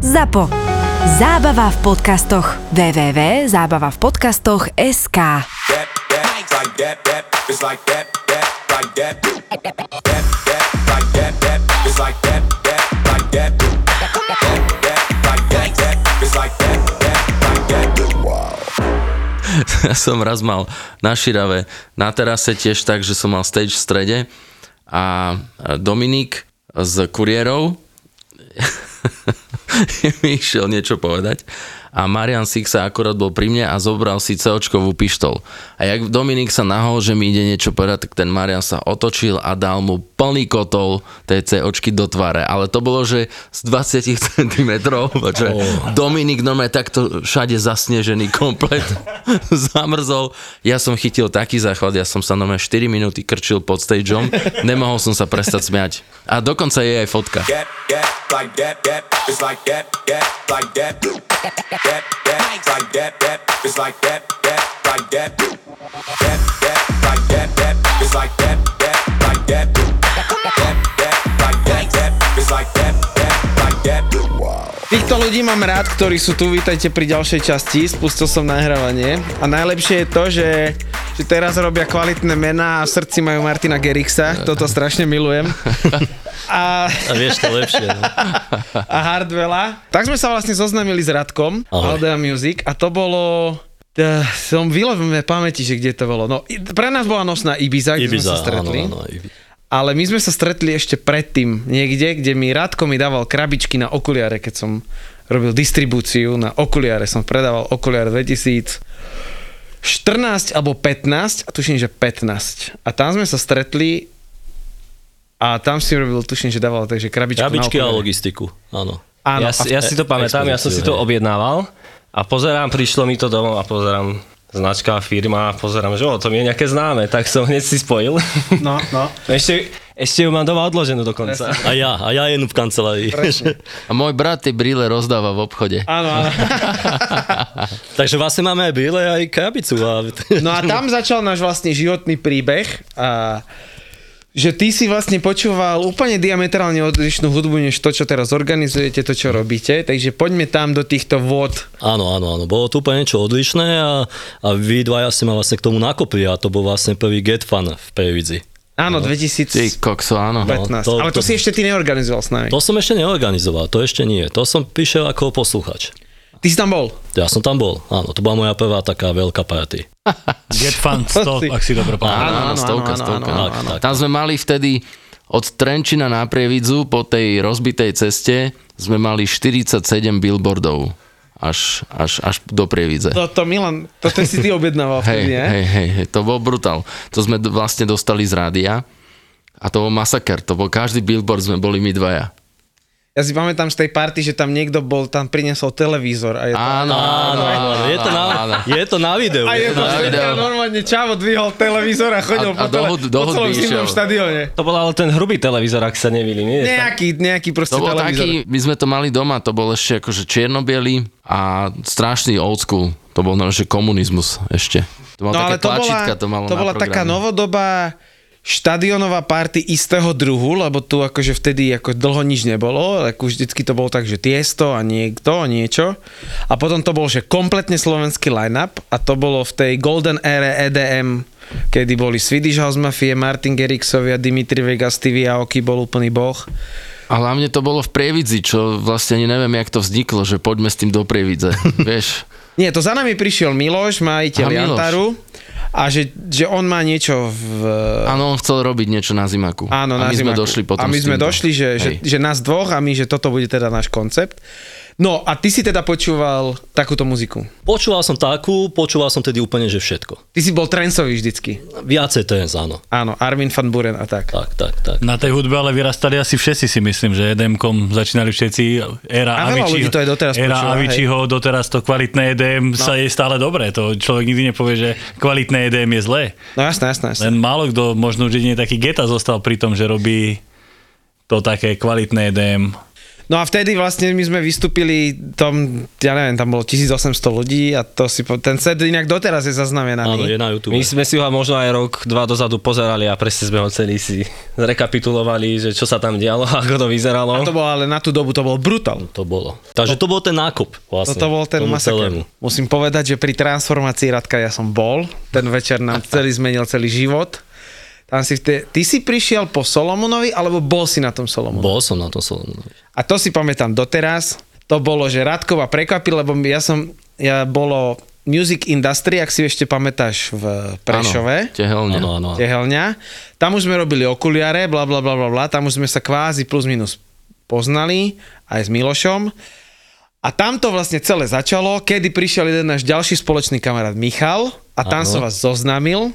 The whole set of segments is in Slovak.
ZAPO. Zábava v podcastoch. that. ja som raz mal na Širave na terase tiež tak, že som mal stage v strede a Dominik z kuriérov mi išiel niečo povedať a Marian Sixa akorát bol pri mne a zobral si COčkovú pištol. A jak Dominik sa nahol, že mi ide niečo povedať, tak ten Marian sa otočil a dal mu plný kotol tej COčky do tváre. Ale to bolo, že z 20 cm, že Dominik normálne takto všade zasnežený komplet zamrzol. Ja som chytil taký záchvat, ja som sa normálne 4 minúty krčil pod stageom, nemohol som sa prestať smiať. A dokonca je aj fotka. That, that, like that, like like that, that, that, like that, that, it's like that, that, like that, that, that, like that, that, it's like that, that, like that, that, Týchto ľudí mám rád, ktorí sú tu, vítajte pri ďalšej časti, spustil som nahrávanie a najlepšie je to, že, že teraz robia kvalitné mená a v srdci majú Martina Gerixa, toto strašne milujem. A, A vieš to lepšie. No. a Hardwella. Tak sme sa vlastne zoznámili s Radkom. Aldea Music a to bolo... Uh, som vylovené pamäti, že kde to bolo. No, pre nás bola nosná Ibiza, kde sme Ibiza, sa stretli. áno, áno, Ibiza. Ale my sme sa stretli ešte predtým niekde, kde mi Rádko mi dával krabičky na okuliare, keď som robil distribúciu na okuliare. Som predával okuliare 2014 alebo 15, a tuším, že 15. A tam sme sa stretli a tam si robil, tuším, že dával takže krabičku Krabičky na a logistiku, áno. Áno, Ja, a si- ja si to pamätám, ja som si to objednával a pozerám, prišlo mi to domov a pozerám značka, firma, pozerám, že o, to mi je nejaké známe, tak som hneď si spojil. No, no. ešte, ešte ju mám doma odloženú dokonca. A ja, a ja jednu v kancelárii. A môj brat tie brýle rozdáva v obchode. Áno, áno. Takže vlastne máme aj bíle, aj krabicu. A... No a tam začal náš vlastne životný príbeh a že ty si vlastne počúval úplne diametrálne odlišnú hudbu, než to, čo teraz organizujete, to, čo robíte. Takže poďme tam do týchto vôd. Áno, áno, áno. Bolo to úplne niečo odlišné a, a vy dvaja ste ma vlastne k tomu nakopli a to bol vlastne prvý Get Fun v Previdzi. Áno, Ty 2015. kokso, áno. No, to- Ale to, to- si ešte ty neorganizoval s nami. To som ešte neorganizoval, to ešte nie. To som prišiel ako posluchač. Ty si tam bol. Ja som tam bol, áno. To bola moja prvá taká veľká party. Get Fun To 100, si- ak si dobre pamätám. Áno, áno, áno, stovka, áno, stovka. áno, áno. Tam sme mali vtedy od Trenčina na Prievidzu po tej rozbitej ceste sme mali 47 billboardov až, až, až do Prievidze. Toto Milan, toto si ty objednával Hej, vtedy, ne? hej, hej, hej, to bol brutál. To sme vlastne dostali z rádia a to bol masaker. To bol každý billboard sme boli my dvaja. Ja si pamätám z tej party, že tam niekto bol, tam priniesol televízor. A je to, Áno, Áno, áno, je to na, áno. je to na videu. a je to, na že video. normálne Čavo dvihol televízor a chodil A- a po, do tele, hud- do po celom zimnom štadióne. To bol ale ten hrubý televízor, ak sa nemýlim, nie? Nejaký, nejaký proste To bol televízor. taký, my sme to mali doma, to bol ešte akože čiernobiely a strašný old school. To bol že komunizmus ešte. To mal No ale také to bola, tlačítka, to malo to na bola taká novodobá štadionová party istého druhu, lebo tu akože vtedy ako dlho nič nebolo, ako vždycky to bolo tak, že tiesto a niekto niečo. A potom to bol, že kompletne slovenský line-up a to bolo v tej golden ére EDM, kedy boli Swedish House Mafia, Martin Gerixovia, Dimitri Vegas, Stevie Aoki bol úplný boh. A hlavne to bolo v Prievidzi, čo vlastne ani neviem, jak to vzniklo, že poďme s tým do Prievidze, vieš. Nie, to za nami prišiel Miloš, majiteľ Aha, Miloš. A že, že on má niečo v, Áno, on chcel robiť niečo na zimaku. Áno, a na my sme zimaku. došli potom A my sme došli, že, že, že nás dvoch a my, že toto bude teda náš koncept. No a ty si teda počúval takúto muziku. Počúval som takú, počúval som tedy úplne, že všetko. Ty si bol trencový vždycky. Viacej trends, áno. Áno, Armin van Buren a tak. Tak, tak, tak. Na tej hudbe ale vyrastali asi všetci si myslím, že EDM-kom začínali všetci. Éra A veľa ľudí to aj doteraz éra počúva, Aviciiho, doteraz to kvalitné EDM no. sa je stále dobré. To človek nikdy nepovie, že kvalitné EDM je zlé. No jasné, jasné, jasné. Len málo kto, možno už jedine taký Geta zostal pri tom, že robí to také kvalitné EDM. No a vtedy vlastne my sme vystúpili tom, ja neviem, tam bolo 1800 ľudí a to si, po- ten set inak doteraz je zaznamenaný. Áno, je na YouTube. My sme si ho možno aj rok, dva dozadu pozerali a presne sme ho celý si zrekapitulovali, že čo sa tam dialo, ako to vyzeralo. A to bolo ale na tú dobu to bol brutal. To bolo. Takže to bol ten nákop vlastne. Toto bol ten masaker. Musím povedať, že pri transformácii Radka ja som bol. Ten večer nám celý zmenil celý život. Tam si vte... Ty si prišiel po Solomonovi, alebo bol si na tom Solomonovi? Bol som na tom Solomonovi. A to si pamätám doteraz. To bolo, že Radko ma prekvapil, lebo ja som, ja bolo Music Industry, ak si ešte pamätáš v Prešove. Áno, tehelne. Áno, áno. Tehelňa. Tam už sme robili okuliare, bla bla bla bla bla, tam už sme sa kvázi plus minus poznali, aj s Milošom. A tam to vlastne celé začalo, kedy prišiel jeden náš ďalší spoločný kamarát Michal a tam Áno. som vás zoznámil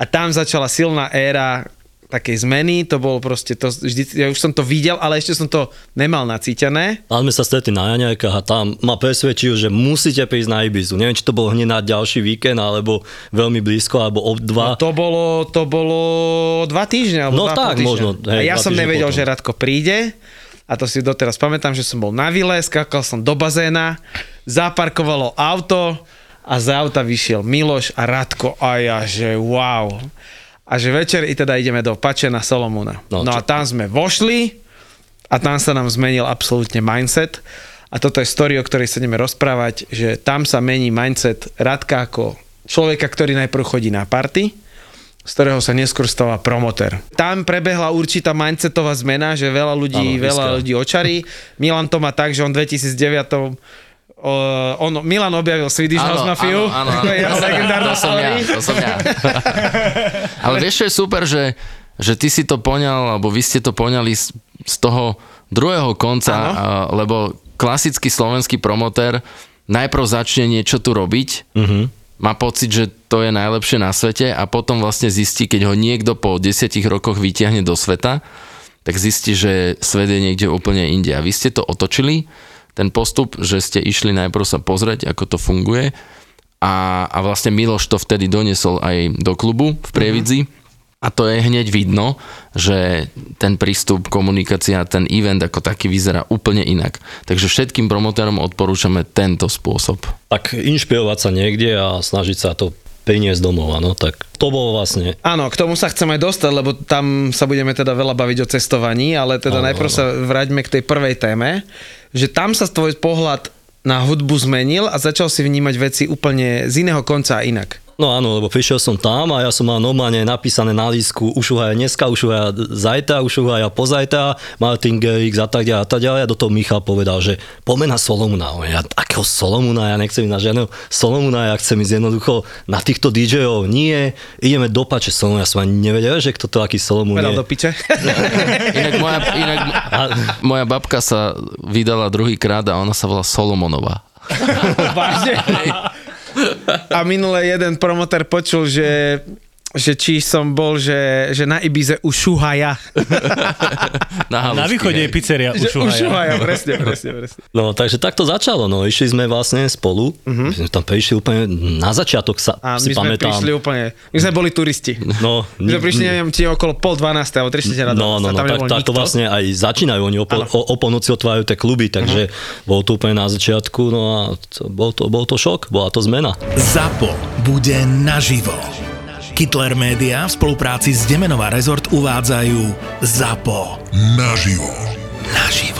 a tam začala silná éra takej zmeny, to bolo proste, to vždy, ja už som to videl, ale ešte som to nemal nacítené. Tam sme sa stretli na Jaňajkách a tam ma presvedčil, že musíte prísť na Ibizu. Neviem, či to bolo hneď na ďalší víkend, alebo veľmi blízko, alebo ob dva. To bolo, to bolo dva týždne, alebo No dva a tak, týždňa. možno, hej, a ja som nevedel, potom. že Radko príde a to si doteraz pamätám, že som bol na vile, skákal som do bazéna, zaparkovalo auto a z auta vyšiel Miloš a Radko a ja, že wow. A že večer i teda ideme do Pačena Solomuna. No, No, no a tam sme vošli a tam sa nám zmenil absolútne mindset. A toto je story, o ktorej sa ideme rozprávať, že tam sa mení mindset Radka ako človeka, ktorý najprv chodí na party, z ktorého sa neskôr stáva promoter. Tam prebehla určitá mindsetová zmena, že veľa ľudí, Áno, veľa iskra. ľudí očarí. Milan to má tak, že on v 2009 O, on, Milan objavil Swedish House Mafiu. áno, áno, je jeho legendárna to som ja, to som ja. Ale vieš, čo je super, že, že ty si to poňal, alebo vy ste to poňali z, z toho druhého konca, Áno. a, lebo klasický slovenský promotér najprv začne niečo tu robiť, Mhm. má pocit, že to je najlepšie na svete a potom vlastne zistí, keď ho niekto po desiatich rokoch vytiahne do sveta, tak zistí, že svet je niekde úplne inde. A vy ste to otočili, ten postup, že ste išli najprv sa pozrieť, ako to funguje a, a vlastne Miloš to vtedy doniesol aj do klubu v Prievidzi. A to je hneď vidno, že ten prístup, komunikácia, ten event ako taký vyzerá úplne inak. Takže všetkým promotérom odporúčame tento spôsob. Tak inšpirovať sa niekde a snažiť sa to priniesť domov, áno, tak to bolo vlastne Áno, k tomu sa chceme aj dostať, lebo tam sa budeme teda veľa baviť o cestovaní, ale teda Áno, najprv áno. sa vráťme k tej prvej téme, že tam sa tvoj pohľad na hudbu zmenil a začal si vnímať veci úplne z iného konca a inak. No áno, lebo prišiel som tam a ja som mal normálne napísané na lístku Ušuhaja dneska, Ušuhaja zajtra, Ušuhaja pozajtra, Martin Garrix a tak ďalej a tak ďalej. A do toho Michal povedal, že poďme na Solomuna. Ja, akého Solomuna? Ja nechcem ísť na žiadneho Solomuna, ja chcem ísť jednoducho na týchto DJov. Nie, ideme do pače Solomuna. Ja som ani nevedel, že kto to aký Solomon Povedal je. do piče. Inak moja, inak moja babka sa vydala druhýkrát a ona sa volá Solomonová. Vážne? A minule jeden promotér počul, že že či som bol, že, že na Ibize u Šuhaja. Na, Na halušky, východe je pizzeria u Ušuhaja. Šuhaja, presne, presne, presne. No, takže takto začalo. No, išli sme vlastne spolu. Uh-huh. My sme tam prišli úplne na začiatok sa, Mhm. A my si sme pamätám. prišli úplne, my sme boli turisti. No, My sme prišli, neviem, či okolo pol 12. alebo 3 na 12. No, no, no, tam tak, tak to vlastne aj začínajú, oni o, Áno. o, o polnoci otvárajú tie kluby, takže uh-huh. bol to úplne na začiatku, no a to, bol, to, bol to šok, bola to zmena. ZAPO bude naživo. Hitler Media v spolupráci s Demenová rezort uvádzajú ZAPO. Naživo. Naživo.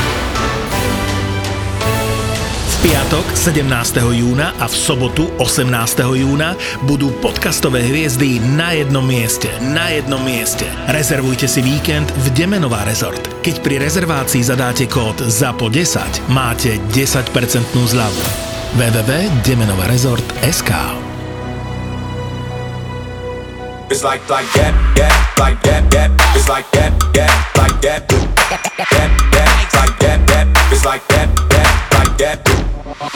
Piatok 17. júna a v sobotu 18. júna budú podcastové hviezdy na jednom mieste. Na jednom mieste. Rezervujte si víkend v Demenová rezort. Keď pri rezervácii zadáte kód ZAPO10, máte 10% zľavu. www.demenovarezort.sk It's like like that, that, like that, that. It's like that, that, like that. That, that, like that, that. It's like that, that, like that. that, Môj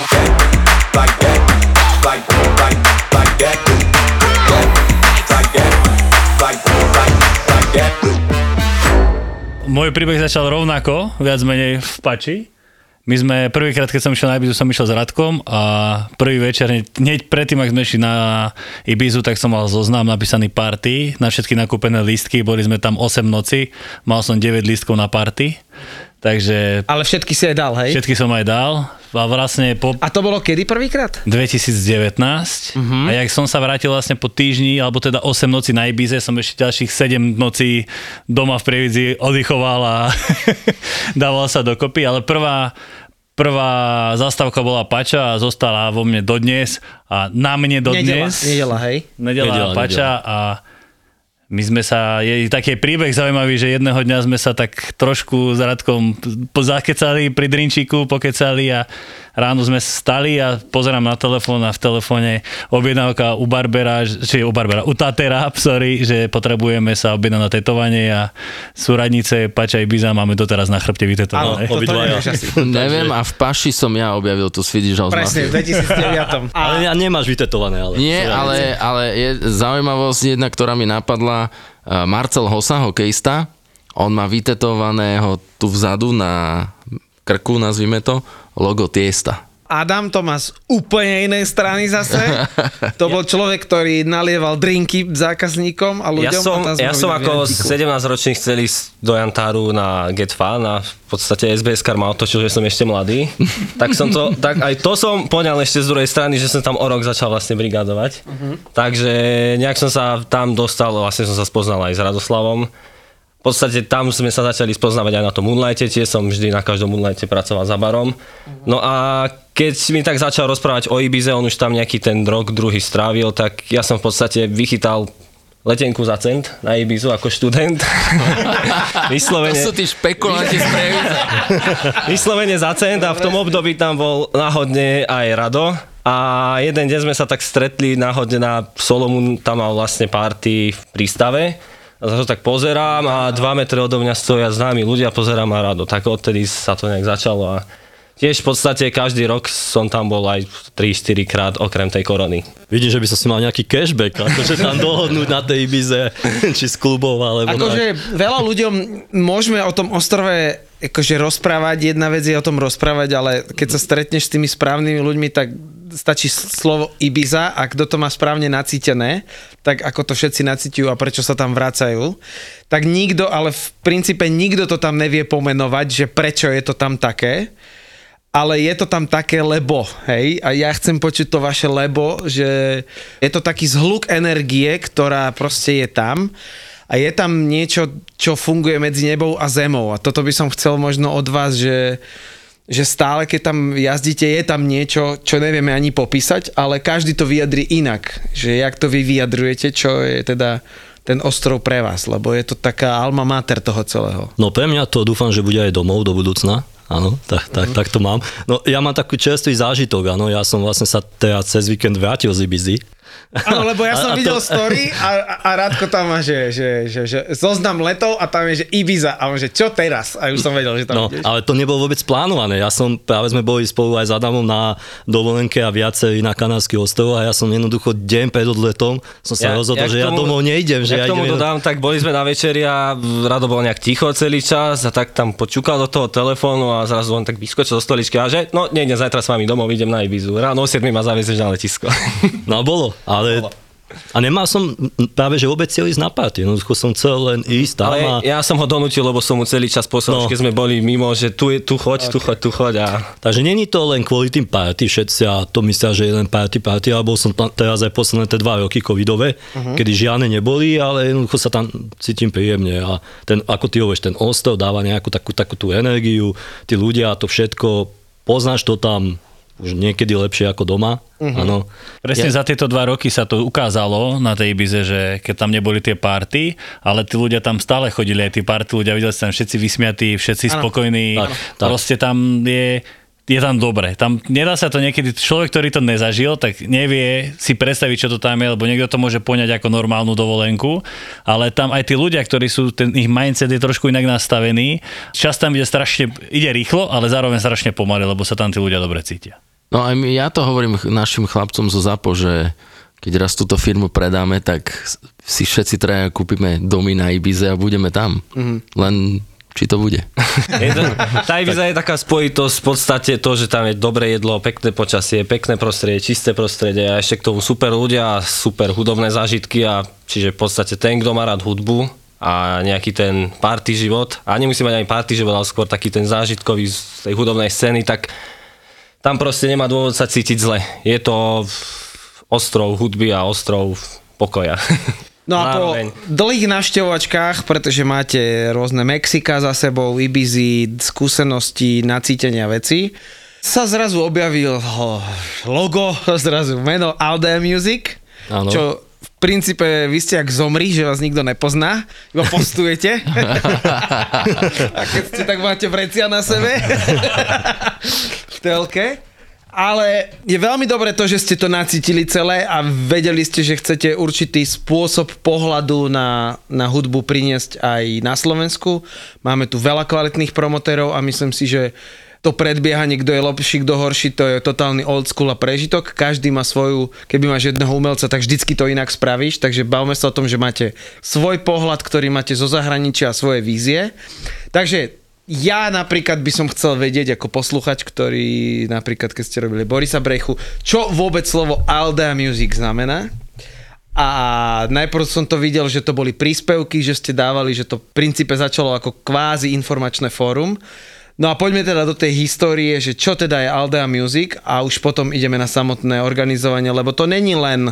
príbeh začal rovnako, viac menej v Pači. My sme prvýkrát, keď som išiel na Ibizu, som išiel s Radkom a prvý večer, hneď predtým, ak sme išli na Ibizu, tak som mal zoznam napísaný party, na všetky nakúpené lístky, boli sme tam 8 noci, mal som 9 lístkov na party, takže Ale všetky si aj dal, hej? všetky som aj dal a vlastne po A to bolo kedy prvýkrát? 2019 uh-huh. a jak som sa vrátil vlastne po týždni, alebo teda 8 nocí na Ibize, som ešte ďalších 7 nocí doma v Prievidzi oddychoval a dával sa dokopy, ale prvá Prvá zastávka bola Pača a zostala vo mne dodnes a na mne Nedela, dodnes. nedela, hej? Nedela, Nedela, Pača a my sme sa, je taký príbeh zaujímavý, že jedného dňa sme sa tak trošku s Radkom zakecali pri drinčíku, pokecali a ráno sme stali a pozerám na telefón a v telefóne objednávka u Barbera, či u Barbera, u Tatera, sorry, že potrebujeme sa objednať na tetovanie a súradnice Pača Ibiza máme doteraz na chrbte vytetované. toto obidvaja. Neviem, a v Paši som ja objavil tú Swedish House Presne, v 2009. Ale A ja nemáš vytetované, ale... Nie, ale, ale je zaujímavosť jedna, ktorá mi napadla. Uh, Marcel Hossa, hokejista, on má vytetovaného tu vzadu na krku, nazvime to, logo Tiesta. Adam to má z úplne inej strany zase. To bol človek, ktorý nalieval drinky zákazníkom a ľuďom. Ja som, a ja som ako v Antiku. 17-ročný chcel ísť do Jantáru na Get Fun a v podstate SBS kar ma otočil, že som ešte mladý. tak, som to, tak aj to som poňal ešte z druhej strany, že som tam o rok začal vlastne brigadovať. Takže nejak som sa tam dostal, vlastne som sa spoznal aj s Radoslavom. Podstate tam sme sa začali spoznávať aj na tom Moonlighte, tiež som vždy na každom Moonlighte pracoval za barom. No a keď mi tak začal rozprávať o Ibize, on už tam nejaký ten rok druhý strávil, tak ja som v podstate vychytal letenku za cent na Ibizu ako študent. To Vyslovene, sú tí špekulanti z vyslovene za cent a v tom období tam bol náhodne aj Rado. A jeden deň sme sa tak stretli náhodne na Solomon, tam mal vlastne party v prístave. A zase tak pozerám a dva metre odo mňa stoja známi ľudia, pozerám a rado. Tak odtedy sa to nejak začalo a tiež v podstate každý rok som tam bol aj 3-4 krát okrem tej korony. Vidím, že by som si mal nejaký cashback, akože tam dohodnúť na tej Ibize, či z klubov, alebo... Akože veľa ľuďom môžeme o tom ostrove akože rozprávať, jedna vec je o tom rozprávať, ale keď sa stretneš s tými správnymi ľuďmi, tak stačí slovo Ibiza a kto to má správne nacítené, tak ako to všetci nacítujú a prečo sa tam vracajú, tak nikto, ale v princípe nikto to tam nevie pomenovať, že prečo je to tam také, ale je to tam také lebo, hej, a ja chcem počuť to vaše lebo, že je to taký zhluk energie, ktorá proste je tam. A je tam niečo, čo funguje medzi nebou a zemou. A toto by som chcel možno od vás, že že stále, keď tam jazdíte, je tam niečo, čo nevieme ani popísať, ale každý to vyjadri inak. Že jak to vy vyjadrujete, čo je teda ten ostrov pre vás, lebo je to taká alma mater toho celého. No pre mňa to dúfam, že bude aj domov do budúcna. Áno, tak, tak, tak to mám. No ja mám taký čerstvý zážitok, áno, ja som vlastne sa teraz cez víkend vrátil z Ibizy. Áno, lebo ja A- som a to- videl story a, a Radko tam má, že, že, že, že zoznam letov a tam je, že Ibiza a on, že čo teraz? A už som vedel, že tam No, ideš. ale to nebolo vôbec plánované. Ja som, práve sme boli spolu aj s Adamom na dovolenke a viacerí na Kanárskych ostrovoch a ja som jednoducho deň pred odletom som sa rozhodol, že k ja domov nejdem. Že ja ja k tomu idem dodám, tak boli sme na večeri a Rado bol nejak ticho celý čas a tak tam počúkal do toho telefónu a zrazu on tak vyskočil zo stoličky a že no nejdem zajtra s vami domov, idem na Ibizu. Ráno o 7 ma zaviezeš na letisko. No bolo, ale... A nemal som práve, že vôbec chcel ísť na party. Jednoducho som chcel len ísť tam Ale a... ja som ho donútil, lebo som mu celý čas poslal, No. keď sme boli mimo, že tu, je, tu choď, tu choď, tu choď a Takže není to len kvôli tým party, všetci a to myslia, že je len party, party, ale bol som tam teraz aj posledné tie dva roky covidové, uh-huh. kedy žiadne neboli, ale jednoducho sa tam cítim príjemne a ten, ako ty hovoríš, ten ostrov dáva nejakú takú, takú tú energiu, tí ľudia a to všetko, poznáš to tam už niekedy lepšie ako doma, áno. Presne za tieto dva roky sa to ukázalo na tej Ibize, že keď tam neboli tie party, ale tí ľudia tam stále chodili, aj tí party ľudia, videli ste tam všetci vysmiatí, všetci spokojní, Tak, tak. proste tam je je tam dobre. Tam nedá sa to niekedy, človek, ktorý to nezažil, tak nevie si predstaviť, čo to tam je, lebo niekto to môže poňať ako normálnu dovolenku, ale tam aj tí ľudia, ktorí sú, ten ich mindset je trošku inak nastavený, čas tam ide strašne, ide rýchlo, ale zároveň strašne pomaly, lebo sa tam tí ľudia dobre cítia. No aj my, ja to hovorím našim chlapcom zo ZAPO, že keď raz túto firmu predáme, tak si všetci traja kúpime domy na Ibize a budeme tam. Mm-hmm. Len či to bude. Tá Ibiza je taká spojitosť v podstate to, že tam je dobré jedlo, pekné počasie, pekné prostredie, čisté prostredie a ešte k tomu super ľudia super hudobné zážitky a čiže v podstate ten, kto má rád hudbu a nejaký ten party život a nemusí mať ani party život, ale skôr taký ten zážitkový z tej hudobnej scény, tak tam proste nemá dôvod sa cítiť zle. Je to ostrov hudby a ostrov pokoja. No a po Zároveň. dlhých navštevovačkách, pretože máte rôzne Mexika za sebou, Ibizy, skúsenosti, nacítenia veci, sa zrazu objavil logo, zrazu meno Aldea Music, Áno. čo v princípe vy ste jak zomri, že vás nikto nepozná, iba postujete. a keď ste tak máte vrecia na sebe v telke. Ale je veľmi dobré to, že ste to nacítili celé a vedeli ste, že chcete určitý spôsob pohľadu na, na hudbu priniesť aj na Slovensku. Máme tu veľa kvalitných promotérov a myslím si, že to predbiehanie, kto je lepší, kto horší, to je totálny old school a prežitok. Každý má svoju, keby máš jedného umelca, tak vždycky to inak spravíš. Takže bavme sa o tom, že máte svoj pohľad, ktorý máte zo zahraničia a svoje vízie. Takže ja napríklad by som chcel vedieť ako posluchač, ktorý napríklad keď ste robili Borisa Brechu, čo vôbec slovo Aldea Music znamená. A najprv som to videl, že to boli príspevky, že ste dávali, že to v princípe začalo ako kvázi informačné fórum. No a poďme teda do tej histórie, že čo teda je Aldea Music a už potom ideme na samotné organizovanie, lebo to není len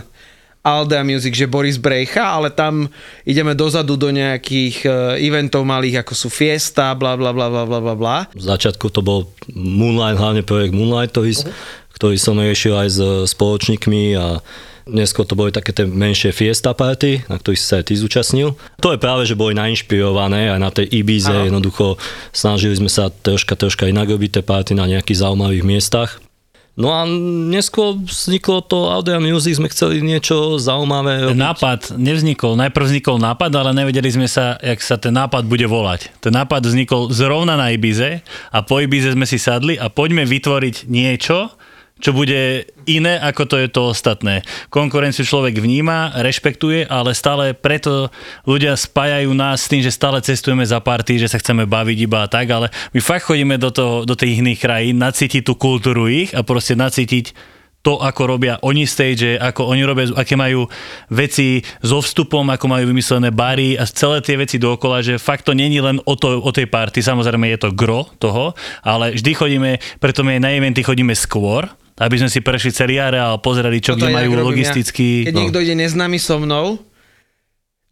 Aldea Music, že Boris Brejcha, ale tam ideme dozadu do nejakých e, eventov malých, ako sú Fiesta, bla bla bla bla bla bla bla. V začiatku to bol Moonlight, hlavne projekt Moonlight Toys, ktorý som riešil aj s spoločníkmi a Neskôr to boli také tie menšie fiesta party, na ktorých si sa aj ty zúčastnil. To je práve, že boli nainšpirované aj na tej Ibize, Áno. jednoducho snažili sme sa troška, troška inak robiť tie party na nejakých zaujímavých miestach. No a neskôr vzniklo to Audio Music, sme chceli niečo zaujímavé robiť. nápad nevznikol, najprv vznikol nápad, ale nevedeli sme sa, jak sa ten nápad bude volať. Ten nápad vznikol zrovna na Ibize a po Ibize sme si sadli a poďme vytvoriť niečo, čo bude iné, ako to je to ostatné. Konkurenciu človek vníma, rešpektuje, ale stále preto ľudia spájajú nás s tým, že stále cestujeme za party, že sa chceme baviť iba a tak, ale my fakt chodíme do, toho, do tých iných krajín, nacítiť tú kultúru ich a proste nacítiť to, ako robia oni stage, ako oni robia, aké majú veci so vstupom, ako majú vymyslené bary a celé tie veci dookola, že fakt to není len o, to, o tej party, samozrejme je to gro toho, ale vždy chodíme, preto my aj na eventy chodíme skôr, aby sme si prešli celý areál, pozreli, čo Toto kde majú robím logisticky. Ja. Keď niekto ide neznámy so mnou,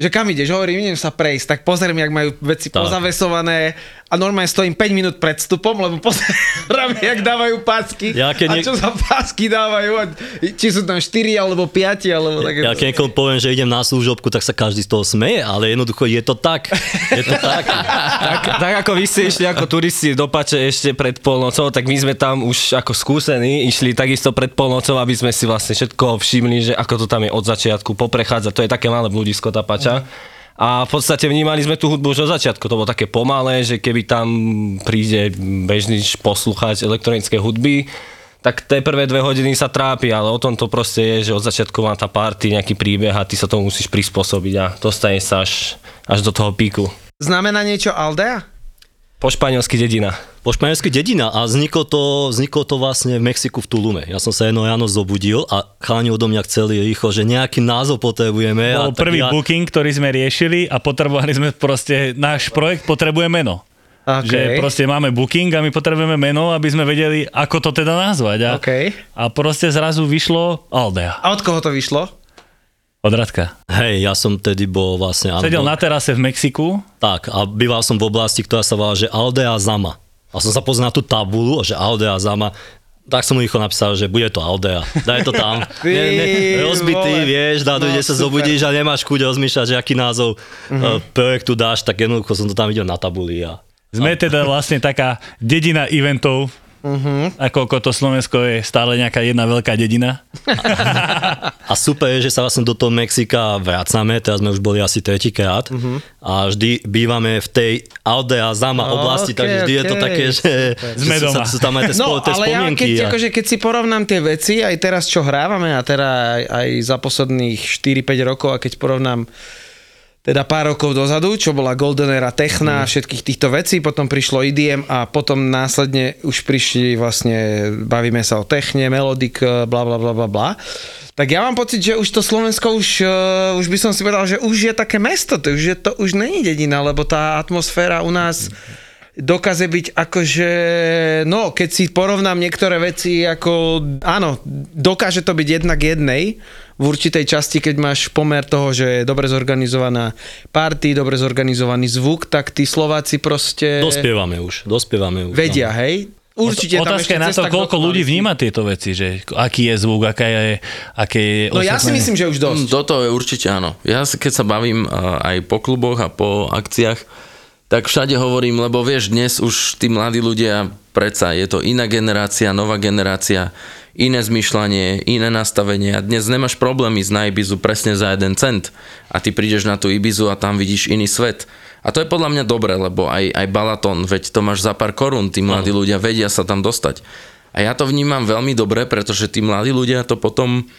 že kam ideš, hovorím, idem sa prejsť, tak pozriem, jak majú veci Tak. pozavesované a normálne stojím 5 minút pred vstupom, lebo pozerám, jak dávajú pásky Ja a niek- čo za pásky dávajú, a či sú tam 4 alebo 5 alebo také. Ja keď niekomu poviem, že idem na služobku, tak sa každý z toho smeje, ale jednoducho je to tak. Je to tak. tak, tak ako vy ste išli ako turisti do Pače ešte pred polnocou, tak my sme tam už ako skúsení išli takisto pred polnocou, aby sme si vlastne všetko všimli, že ako to tam je od začiatku poprechádzať. To je také malé bludisko tá Pača. A v podstate vnímali sme tú hudbu už od začiatku. To bolo také pomalé, že keby tam príde bežný poslucháč elektronické hudby, tak tie prvé dve hodiny sa trápi, ale o tom to proste je, že od začiatku má tá party nejaký príbeh a ty sa tomu musíš prispôsobiť a dostane sa až, až do toho píku. Znamená niečo Aldea? Po španielsky dedina. Po španielsky dedina a vzniklo to, vzniklo to vlastne v Mexiku v Tulume. Ja som sa jedno ráno zobudil a chalani odo mňa chceli rýchlo, že nejaký názov potrebujeme. a Bol tak prvý ja, booking, ktorý sme riešili a potrebovali sme proste, náš projekt potrebuje meno. OK. Že proste máme booking a my potrebujeme meno, aby sme vedeli, ako to teda nazvať. A, OK. a proste zrazu vyšlo Aldea A od koho to vyšlo? Od Radka. Hej, ja som tedy bol vlastne... Sedel na terase v Mexiku Tak, a býval som v oblasti, ktorá sa volá, že Aldea Zama. A som sa pozrel na tú tabulu, že Aldea Zama. Tak som mu rýchlo napísal, že bude to Aldea. Daj to tam. Ty rozbitý, vole. vieš, dá No, sa zobudíš a nemáš chuť rozmýšľať, že aký názov uh-huh. projektu dáš, tak jednoducho som to tam videl na tabuli a Sme teda vlastne taká dedina eventov Uh-huh. Ako, ako to Slovensko je stále nejaká jedna veľká dedina. A super je, že sa vlastne do toho Mexika vracame, teraz sme už boli asi tretíkrát uh-huh. a vždy bývame v tej Alde a Zama No, oblasti, okay, takže vždy je to okay, také, že, Sme že doma. Sú, sú tam aj tie, No, spolu, tie ale ja keď, a... akože, keď si porovnám tie veci, aj teraz čo hrávame a teda aj, aj za posledných 4-5 rokov a keď porovnám teda pár rokov dozadu, čo bola Golden Era Techna a všetkých týchto vecí, potom prišlo IDM a potom následne už prišli vlastne, bavíme sa o techne, melodik, bla bla bla bla bla. Tak ja mám pocit, že už to Slovensko už, uh, už by som si povedal, že už je také mesto, to už, je, to už není dedina, lebo tá atmosféra u nás dokáže byť akože, no keď si porovnám niektoré veci, ako áno, dokáže to byť jednak jednej v určitej časti, keď máš pomer toho, že je dobre zorganizovaná party, dobre zorganizovaný zvuk, tak tí Slováci proste Dospievame už, dospievame už. vedia, hej? Určite Otázka je na to, koľko ľudí vníma tieto veci, že aký je zvuk, aká je, aké je No ja si myslím, že už dosť. Mm, Toto je určite áno. Ja keď sa bavím a, aj po kluboch a po akciách, tak všade hovorím, lebo vieš, dnes už tí mladí ľudia, predsa je to iná generácia, nová generácia, iné zmyšľanie, iné nastavenie a dnes nemáš problém ísť na Ibizu presne za jeden cent a ty prídeš na tú Ibizu a tam vidíš iný svet. A to je podľa mňa dobré, lebo aj, aj Balaton, veď to máš za pár korún, tí mladí ľudia vedia sa tam dostať. A ja to vnímam veľmi dobre, pretože tí mladí ľudia to potom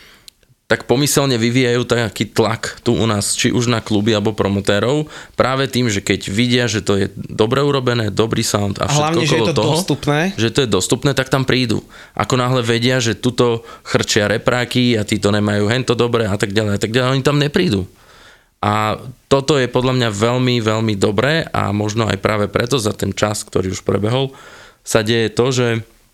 tak pomyselne vyvíjajú taký tlak tu u nás, či už na kluby alebo promotérov, práve tým, že keď vidia, že to je dobre urobené, dobrý sound a A všetko hlavne, že je to toho, dostupné. že to je dostupné, tak tam prídu. Ako náhle vedia, že tuto chrčia repráky a títo nemajú hento dobre a tak ďalej a tak ďalej, oni tam neprídu. A toto je podľa mňa veľmi, veľmi dobré a možno aj práve preto za ten čas, ktorý už prebehol, sa deje to, že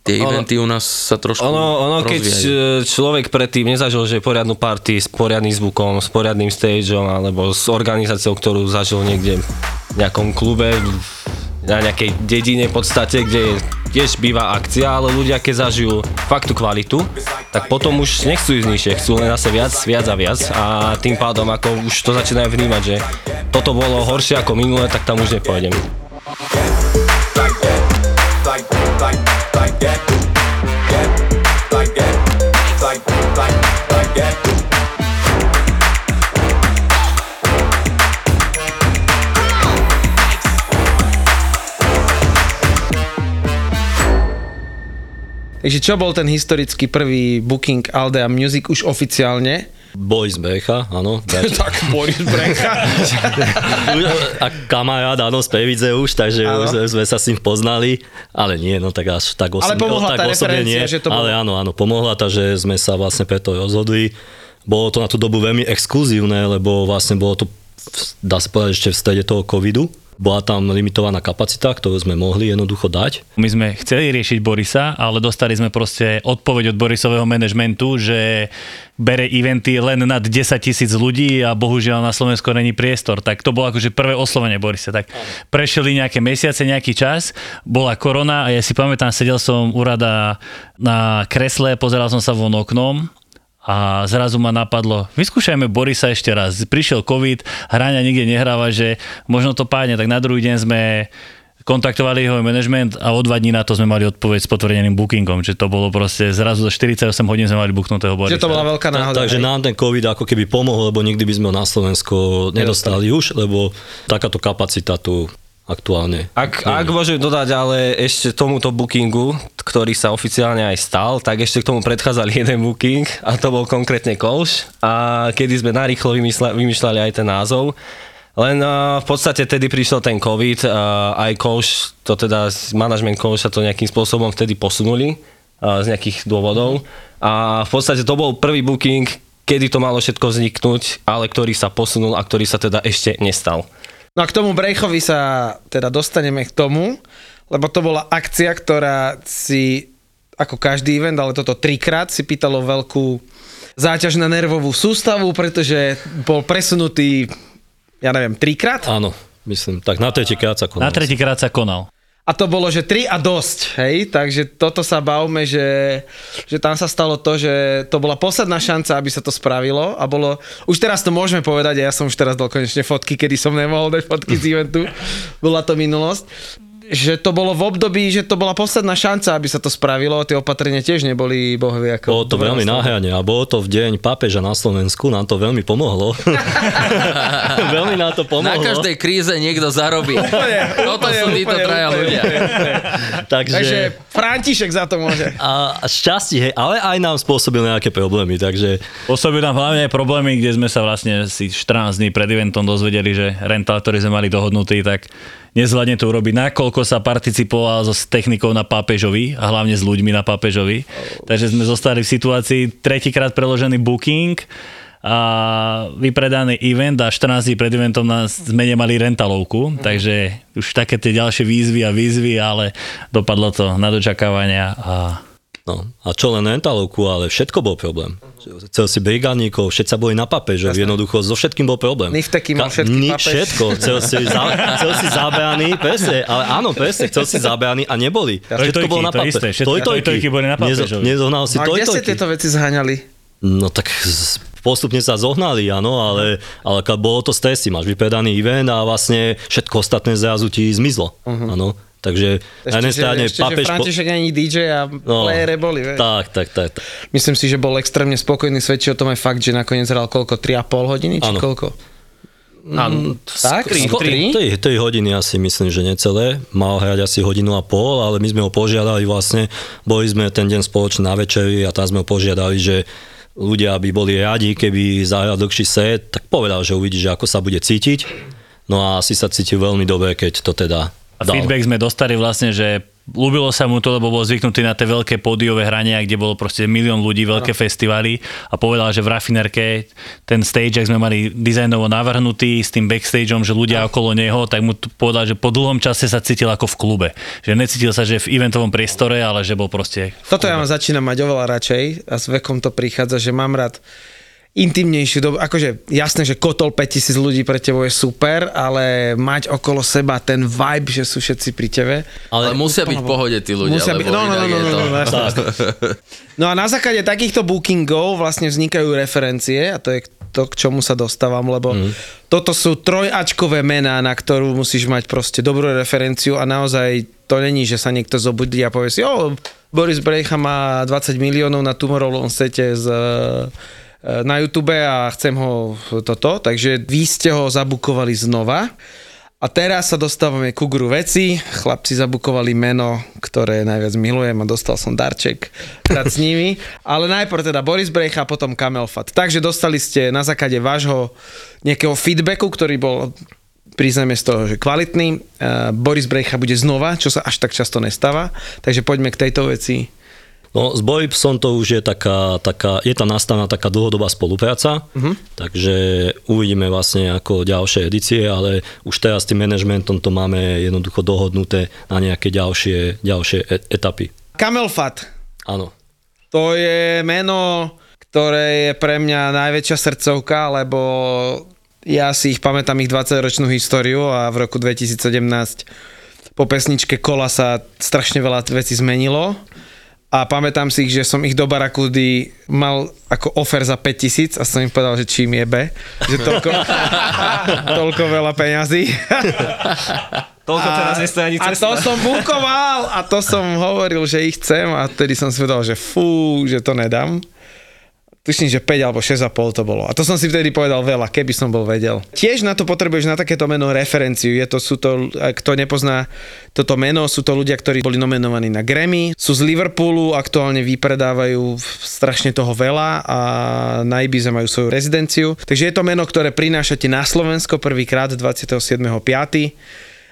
tie Ono- eventy u nás sa trošku Ono, ono keď rozvíjajú. e, človek predtým nezažil, že poriadnu party s poriadnym zvukom, s poriadnym stageom alebo s organizáciou, ktorú zažil niekde v nejakom klube, na nejakej dedine v podstate, kde tiež býva akcia, ale ľudia keď zažijú fakt tú kvalitu, tak potom už nechcú ísť nižšie, chcú len zase viac, viac a viac a tým pádom ako už to začínajú vnímať, že toto bolo horšie ako minulé, tak tam už nepôjdem. Takže čo bol ten historický prvý booking Aldea Music už oficiálne? Boris Brecha, áno. tak Boris Brecha. a kamarát, áno, z Pevidze už, takže Áno. už sme sa s ním poznali, ale nie, no tak až tak osobne, pomohla tak tá osobne nie, že to bolo- ale áno, áno, pomohla tá, že sme sa vlastne preto rozhodli. Bolo to na tú dobu veľmi exkluzívne, lebo vlastne bolo to, dá sa povedať, ešte v strede toho covidu. Bola tam limitovaná kapacita, ktorú sme mohli jednoducho dať. My sme chceli riešiť Borisa, ale dostali sme proste odpoveď od Borisového manažmentu, že bere eventy len nad 10 tisíc ľudí a bohužiaľ na Slovensku není priestor. Tak to bolo akože prvé oslovenie Borisa. Tak prešli nejaké mesiace, nejaký čas, bola korona a ja si pamätám, sedel som u rada na kresle, pozeral som sa von oknom a zrazu ma napadlo, vyskúšajme Borisa ešte raz. Prišiel COVID, hráňa nikde nehráva, že možno to pádne, tak na druhý deň sme kontaktovali jeho management a o dva dní na to sme mali odpoveď s potvrdeným bookingom, že to bolo proste zrazu za 48 hodín sme mali booknutého Borisa. že to bola veľká náhoda. Takže nám ten COVID ako keby pomohol, lebo nikdy by sme ho na Slovensko nedostali už, lebo takáto kapacita tu aktuálne. Ak, ak môžem dodať ale ešte tomuto bookingu, ktorý sa oficiálne aj stal, tak ešte k tomu predchádzal jeden booking a to bol konkrétne Kolš a kedy sme narýchlo vymysla, vymýšľali aj ten názov. Len uh, v podstate tedy prišiel ten COVID, uh, aj Kolš, to teda manažment Kolša to nejakým spôsobom vtedy posunuli uh, z nejakých dôvodov a v podstate to bol prvý booking, kedy to malo všetko vzniknúť, ale ktorý sa posunul a ktorý sa teda ešte nestal. No a k tomu Brejchovi sa teda dostaneme k tomu, lebo to bola akcia, ktorá si, ako každý event, ale toto trikrát si pýtalo veľkú záťaž na nervovú sústavu, pretože bol presunutý, ja neviem, trikrát. Áno, myslím, tak na tretíkrát sa konal. Na tretíkrát sa konal. A to bolo, že 3 a dosť, hej, takže toto sa bavme, že, že tam sa stalo to, že to bola posledná šanca, aby sa to spravilo a bolo, už teraz to môžeme povedať, a ja som už teraz dal konečne fotky, kedy som nemohol dať fotky z eventu, bola to minulosť. Že to bolo v období, že to bola posledná šanca, aby sa to spravilo. Tie opatrenia tiež neboli bohvie ako... Bolo to veľmi náhľadne a bolo to v deň pápeža na Slovensku, nám to veľmi pomohlo. veľmi nám to pomohlo. Na každej kríze niekto zarobí. Toto úplne, sú títo úplne, traja úplne, ľudia. Takže, Takže František za to môže. a šťastie, hej, ale aj nám spôsobil nejaké problémy, takže Pôsobili nám hlavne aj problémy, kde sme sa vlastne si 14 dní pred eventom dozvedeli, že rental, ktorý sme mali dohodnutý, tak nezvládne to urobiť. Nakoľko sa participoval so technikou na pápežovi a hlavne s ľuďmi na pápežovi. Takže sme zostali v situácii tretíkrát preložený booking a vypredaný event a 14 dní pred eventom nás sme nemali rentalovku, takže už také tie ďalšie výzvy a výzvy, ale dopadlo to na dočakávania a No, a čo len rentalovku, ale všetko bol problém. Chcel si brigádníkov, všetci boli na papežov, jednoducho so všetkým bol problém. Nifteky mal všetky ni-. Všetko, chcel si, za, chcel si zábrany, presne, ale áno, presne, chcel si zábrany a neboli. Všetko Tojtojky, bolo na to papež. isté, všetko- tojtojky boli na pápežovi. Nezohnal si A kde ste tojtojky. tieto veci zhaňali? No tak z- postupne sa zohnali, áno, ale, ale bolo to stresy, máš vypredaný event a vlastne všetko ostatné zrazu ti zmizlo, áno. Takže na jednej Ešte, strane že, ešte, že papež... po- František ani DJ a No, playere boli, vieš. tak, tak, tak, tak. Myslím si, že bol extrémne spokojný, svedčí o tom aj fakt, že nakoniec hral koľko, 3,5 hodiny, či Áno. koľko? Áno, Tak, Sko- 3? 3, 3 hodiny asi myslím, že necelé. Mal hrať asi hodinu a pol, ale my sme ho požiadali vlastne, boli sme ten deň spoločne na večeri a tam sme ho požiadali, že ľudia by boli radi, keby zahral dlhší set, tak povedal, že uvidí, že ako sa bude cítiť. No a asi sa cítil veľmi dobre, keď to teda A dal. feedback sme dostali vlastne, že ľúbilo sa mu to, lebo bol zvyknutý na tie veľké pódiové hrania, kde bolo proste milión ľudí, veľké festivaly a povedal, že v Rafinerke ten stage, ak sme mali dizajnovo navrhnutý s tým backstageom, že ľudia okolo neho, tak mu povedal, že po dlhom čase sa cítil ako v klube. Že necítil sa, že v eventovom priestore, ale že bol proste Toto ja mám začínam mať oveľa radšej a s vekom to prichádza, že mám rád intimnejšiu dobu. Akože jasné, že kotol 5000 ľudí pre tebou je super, ale mať okolo seba ten vibe, že sú všetci pri tebe. Ale musia byť v pohode tí ľudia, Musia byť, no, no, no, no, no, no, jasné, jasné. no a na základe takýchto bookingov vlastne vznikajú referencie a to je to, k čomu sa dostávam, lebo mm. toto sú trojačkové mená, na ktorú musíš mať proste dobrú referenciu a naozaj to není, že sa niekto zobudí a povie si, o, Boris Brejcha má 20 miliónov na Tomorrowland sete z na YouTube a chcem ho toto, takže vy ste ho zabukovali znova. A teraz sa dostávame ku gru veci. Chlapci zabukovali meno, ktoré najviac milujem a dostal som darček hrať s nimi. Ale najprv teda Boris Brejcha a potom Kamelfat. Takže dostali ste na základe vášho nejakého feedbacku, ktorý bol priznajme z toho, že kvalitný. Uh, Boris Brejcha bude znova, čo sa až tak často nestáva. Takže poďme k tejto veci. No, s Boripsom to už je taká, taká je tam nastavená taká dlhodobá spolupráca, uh-huh. takže uvidíme vlastne ako ďalšie edície, ale už teraz s tým manažmentom to máme jednoducho dohodnuté na nejaké ďalšie, ďalšie e- etapy. Kamelfat. Áno. To je meno, ktoré je pre mňa najväčšia srdcovka, lebo ja si ich pamätám ich 20-ročnú históriu a v roku 2017 po pesničke Kola sa strašne veľa vecí zmenilo a pamätám si že som ich do Barakudy mal ako offer za 5000 a som im povedal, že čím jebe, že toľko, toľko veľa peňazí. Toľko teraz nestojí ani A cesta. to som bukoval a to som hovoril, že ich chcem a vtedy som si povedal, že fú, že to nedám. Tuším, že 5 alebo 6,5 to bolo. A to som si vtedy povedal veľa, keby som bol vedel. Tiež na to potrebuješ na takéto meno referenciu. Je to, sú to, kto nepozná toto meno, sú to ľudia, ktorí boli nominovaní na Grammy, sú z Liverpoolu, aktuálne vypredávajú strašne toho veľa a na Ibize majú svoju rezidenciu. Takže je to meno, ktoré prinášate na Slovensko prvýkrát 27.5.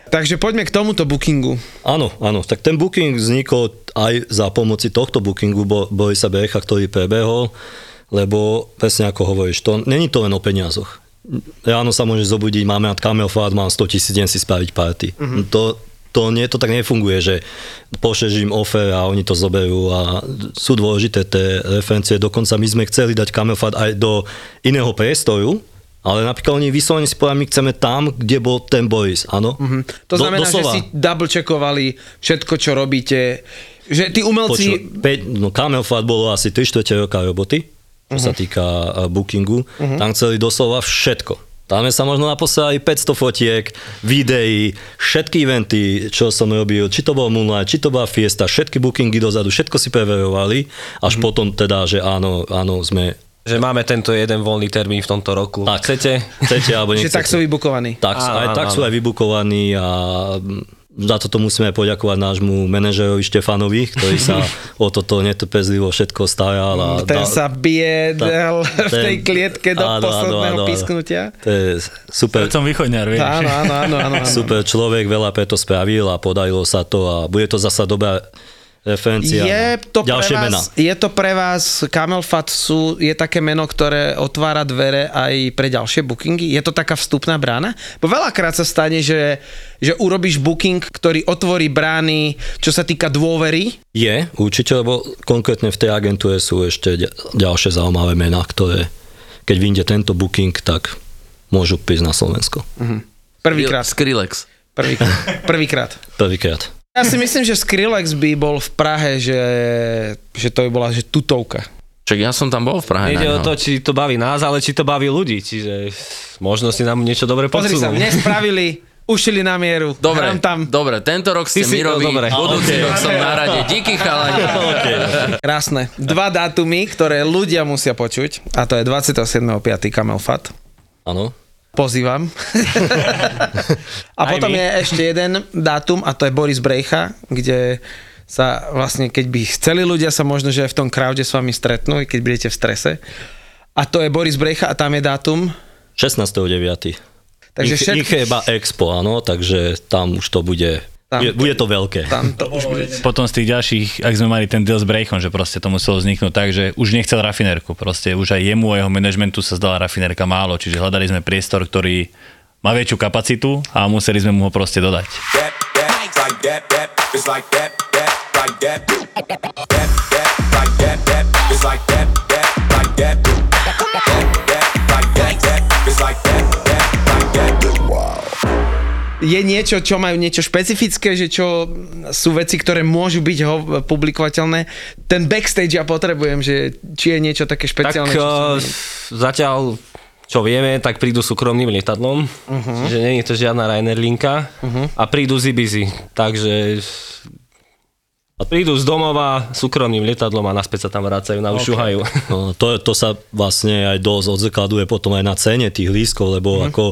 Takže poďme k tomuto bookingu. Áno, áno, tak ten booking vznikol aj za pomoci tohto bookingu Bo- Borisa Becha, ktorý prebehol, lebo presne ako hovoríš, to není to len o peniazoch. Ráno sa môže zobudiť, máme mať kamelfát, mám 100 tisíc, idem si spraviť party. Mm-hmm. To, to, nie, to tak nefunguje, že pošleš im offer a oni to zoberú a sú dôležité tie referencie. Dokonca my sme chceli dať kamelfát aj do iného priestoru, ale napríklad oni vyslovene si povedali, my chceme tam, kde bol ten Boris, áno? Mhm. To znamená, že si double checkovali všetko, čo robíte. Že tí umelci... Počuť, pe- no Camelfat bolo asi 3 čtvrte roka roboty, čo uh-huh. sa týka uh, bookingu. Uh-huh. Tam chceli doslova všetko. Tam sme sa možno naposlali 500 fotiek, videí, všetky eventy, čo som robil, či to bol Moonlight, či to bola Fiesta, všetky bookingy dozadu, všetko si preverovali, až mm-hmm. potom teda, že áno, áno, sme Že máme tento jeden voľný termín v tomto roku. Tak. Chcete? Chcete alebo nechcete. tak sú vybukovaní. Tak, Áno, aj áno, tak sú áno. aj vybukovaní a mm, za toto musíme poďakovať nášmu manažerovi Štefanovi, ktorý sa o toto netrpezlivo všetko staral. A Ten dal- sa bije Ta- v tej ten- klietke do áno, áno, posledného áno, áno. písknutia. To je super, Som východňar, vieš. Áno, áno, áno, áno. áno. super človek, veľa preto spravil a podarilo sa to a bude to zasa dobrá referencia. Je to, pre vás, je to pre vás, Camel Fat sú, je také meno, ktoré otvára dvere aj pre ďalšie bookingy? Je to taká vstupná brána? Bo veľakrát sa stane, že, že urobíš booking, ktorý otvorí brány, čo sa týka dôvery. Je, určite, lebo konkrétne v tej agentúre sú ešte ďa- ďalšie zaujímavé mená, ktoré keď vyjde tento booking, tak môžu prísť na Slovensko. Prvýkrát. Skrillex. Prvýkrát. Prvýkrát. Prvýkrát. Ja si myslím, že Skrillex by bol v Prahe, že, že to by bola že tutovka. Čak ja som tam bol v Prahe. Nejde na o to, či to baví nás, ale či to baví ľudí. Čiže možno si nám niečo dobre Pozri sa, podsunú. mne spravili, ušili na mieru. Dobre, tam. dobre, tento rok ste Mirovi, no, dobre. budúci rok som na rade. Díky chalani. Krásne. Dva dátumy, ktoré ľudia musia počuť, a to je 27.5. Camel Fat. Áno. Pozývam. a potom je ešte jeden dátum a to je Boris Brejcha, kde sa vlastne, keď by chceli ľudia sa možno, že aj v tom crowde s vami stretnú, keď budete v strese. A to je Boris Brejcha a tam je dátum. 16.9. Takže ich, všetky- ich je iba Expo, áno, takže tam už to bude, Tam bude, to- bude to veľké. Tam to už bude. Potom z tých ďalších, ak sme mali ten deal s Brejchom, že proste to muselo vzniknúť tak, že už nechcel rafinerku. Proste už aj jemu a jeho managementu sa zdala rafinerka málo, čiže hľadali sme priestor, ktorý má väčšiu kapacitu a museli sme mu ho proste dodať. like that, that, it's like that, that, like that, that, that, like that, that, it's like that, Je niečo, čo majú niečo špecifické, že čo sú veci, ktoré môžu byť ho publikovateľné. Ten backstage ja potrebujem, že či je niečo také Tak špeciálne. čo uh, zatiaľ, čo vieme, tak prídu súkromným lietadlom, uh-huh. že nie je to žiadna Ryanair linka uh-huh. a prídu z Ibizy. Takže a prídu z domova súkromným lietadlom a naspäť sa tam vracajú na ušuhajú. No, to, to sa vlastne aj dosť odzrkaduje potom aj na cene tých lístkov, lebo mm-hmm. ako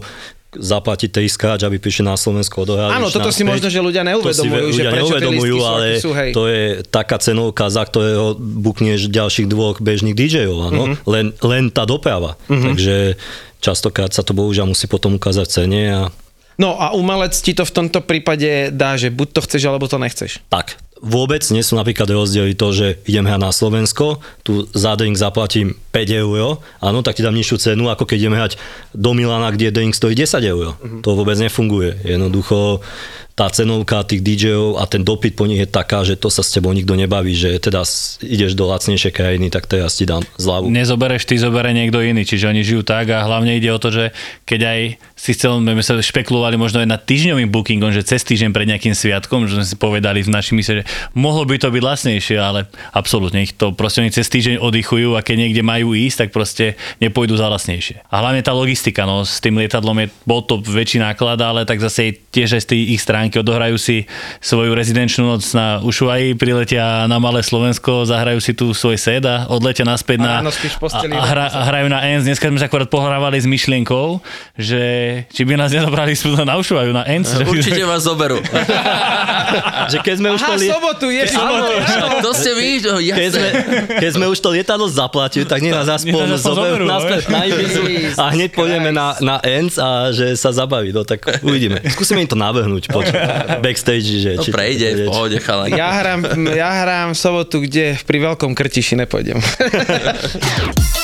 zaplatiť tej skáč, aby prišli na Slovensko odohrali. Áno, toto si možno, že ľudia neuvedomujú, že ľudia prečo neuvedomujú, ale sú, hej. to je taká cenovka, za ktorého bukneš ďalších dvoch bežných DJov, áno? Mhm. Mm-hmm. Len, len tá doprava. Mm-hmm. Takže častokrát sa to bohužiaľ musí potom ukázať v cene a No a umelec ti to v tomto prípade dá, že buď to chceš, alebo to nechceš. Tak, vôbec nie sú napríklad rozdiely to, že idem hrať na Slovensko, tu za drink zaplatím 5 eur, áno, tak ti dám nižšiu cenu, ako keď idem hrať do Milana, kde drink stojí 10 eur. Uh-huh. To vôbec nefunguje. Jednoducho tá cenovka tých DJov a ten dopyt po nich je taká, že to sa s tebou nikto nebaví, že teda ideš do lacnejšej krajiny, tak teraz ti dám zľavu. Nezobereš ty, zobere niekto iný, čiže oni žijú tak a hlavne ide o to, že keď aj si chcel, my sa špekulovali možno aj nad týždňovým bookingom, že cez týždeň pred nejakým sviatkom, že sme si povedali v našich mysle, že mohlo by to byť lacnejšie, ale absolútne ich to proste oni cez týždeň oddychujú a keď niekde majú ísť, tak proste nepôjdu za lacnejšie. A hlavne tá logistika, no s tým lietadlom je, bol to väčší náklad, ale tak zase tiež aj z tej ich stránky odohrajú si svoju rezidenčnú noc na Ushuaji, priletia na Malé Slovensko, zahrajú si tu svoj set a odletia naspäť A na... ráno spíš v a, a, hra, a hrajú na ENS. Dneska sme sa akorát pohrávali s myšlienkou, že či by nás nedobrali spolu na Ushuaju, na ENS. že by- Určite vás zoberú. že keď sme už Aha, to li- sobotu, je Áno. To ste vy? No, keď sme, keď sme už to lietadlo zaplatili, tak nech nás aspoň zoberú zoberú, no, naspäť vieš. na Ibizu a hneď pôjdeme na, na ENC a že sa zabaví. No tak uvidíme. Skúsime im to navrhnúť po backstage. Že, To prejde v pohode, chalani. Ja hrám, ja hrám v sobotu, kde pri veľkom krtiši nepôjdem.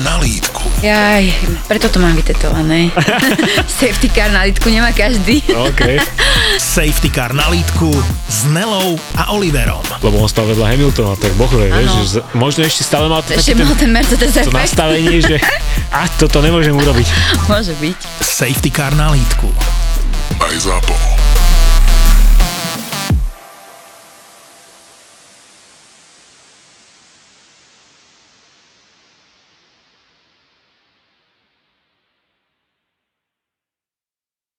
na lítku. Jaj, preto to mám vytetované. Safety car na litku nemá každý. OK. Safety car na lítku s Nelou a Oliverom. Lebo on stal vedľa Hamiltona, tak bohuje, vieš, že z- možno ešte stále mal to Ešte mal ten Mercedes to nastavenie, že a toto nemôžem urobiť. Môže byť. Safety car na lítku. Aj ZAPO.